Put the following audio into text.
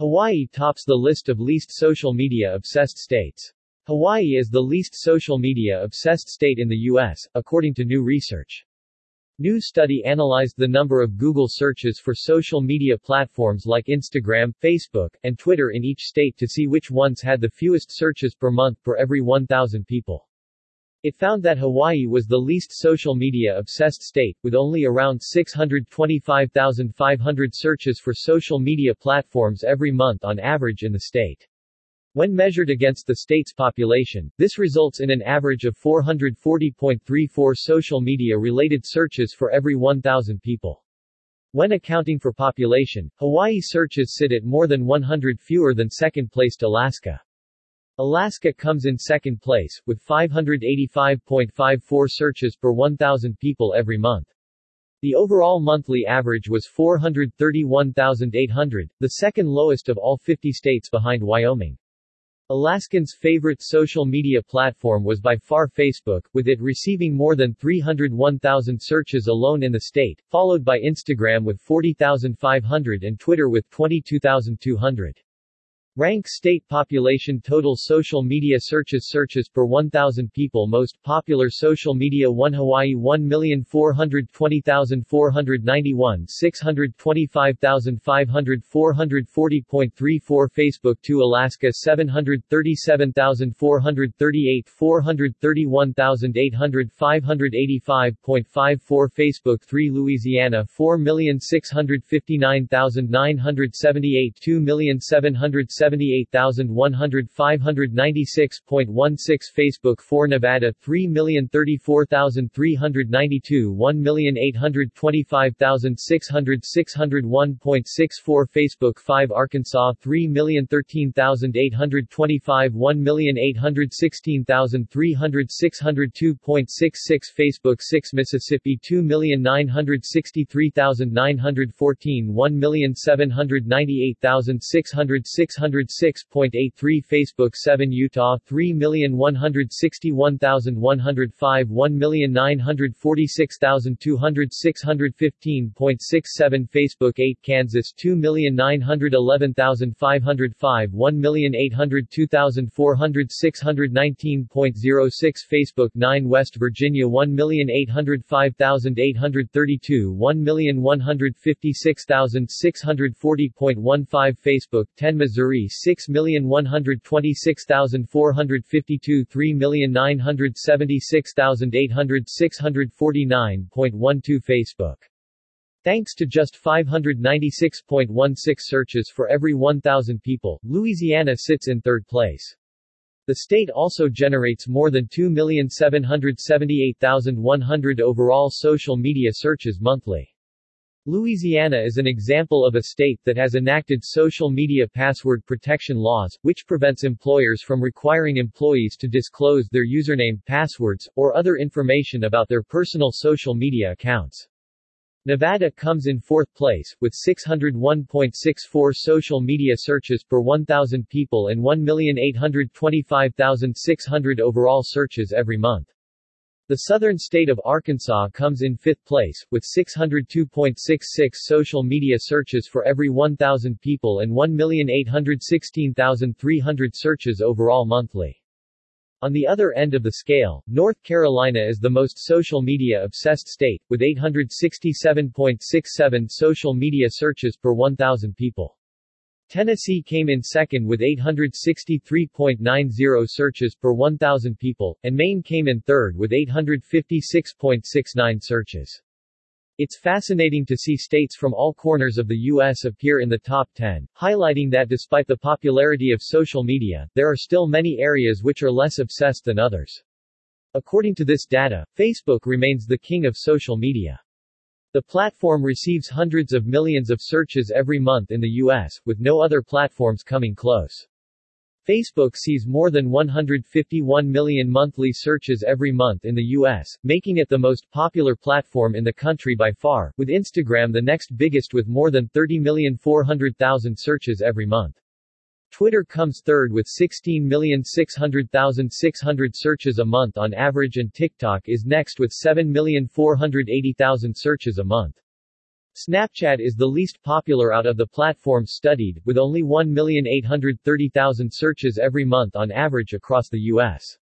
Hawaii tops the list of least social media obsessed states. Hawaii is the least social media obsessed state in the U.S., according to new research. New study analyzed the number of Google searches for social media platforms like Instagram, Facebook, and Twitter in each state to see which ones had the fewest searches per month per every 1,000 people. It found that Hawaii was the least social media obsessed state, with only around 625,500 searches for social media platforms every month on average in the state. When measured against the state's population, this results in an average of 440.34 social media-related searches for every 1,000 people. When accounting for population, Hawaii searches sit at more than 100 fewer than second-placed Alaska. Alaska comes in second place, with 585.54 searches per 1,000 people every month. The overall monthly average was 431,800, the second lowest of all 50 states behind Wyoming. Alaskans' favorite social media platform was by far Facebook, with it receiving more than 301,000 searches alone in the state, followed by Instagram with 40,500 and Twitter with 22,200. Rank state population total social media searches Searches per 1,000 people Most popular social media 1 Hawaii 1,420,491 625,500 440.34 Facebook 2 Alaska 737,438 431,800 585.54 Facebook 3 Louisiana 4,659,978 2,707 78,100 596.16 Facebook 4 Nevada 3,034,392 1,825,600 601.64 Facebook 5 Arkansas 3,013,825 1,816,300 602.66 Facebook 6 Mississippi 2,963,914 1,798,600 600 106.83 Facebook 7 Utah 3,161,105 1,946,200 615.67 Facebook 8 Kansas 2,911,505 1,802,400 619.06 Facebook 9 West Virginia 1,805,832 1,156,640.15 Facebook 10 Missouri 6,126,452 3,976,800 649.12 Facebook. Thanks to just 596.16 searches for every 1,000 people, Louisiana sits in third place. The state also generates more than 2,778,100 overall social media searches monthly. Louisiana is an example of a state that has enacted social media password protection laws, which prevents employers from requiring employees to disclose their username, passwords, or other information about their personal social media accounts. Nevada comes in fourth place, with 601.64 social media searches per 1,000 people and 1,825,600 overall searches every month. The southern state of Arkansas comes in fifth place, with 602.66 social media searches for every 1,000 people and 1,816,300 searches overall monthly. On the other end of the scale, North Carolina is the most social media obsessed state, with 867.67 social media searches per 1,000 people. Tennessee came in second with 863.90 searches per 1,000 people, and Maine came in third with 856.69 searches. It's fascinating to see states from all corners of the U.S. appear in the top 10, highlighting that despite the popularity of social media, there are still many areas which are less obsessed than others. According to this data, Facebook remains the king of social media. The platform receives hundreds of millions of searches every month in the U.S., with no other platforms coming close. Facebook sees more than 151 million monthly searches every month in the U.S., making it the most popular platform in the country by far, with Instagram the next biggest with more than 30,400,000 searches every month. Twitter comes third with 16,600,600 searches a month on average and TikTok is next with 7,480,000 searches a month. Snapchat is the least popular out of the platforms studied, with only 1,830,000 searches every month on average across the U.S.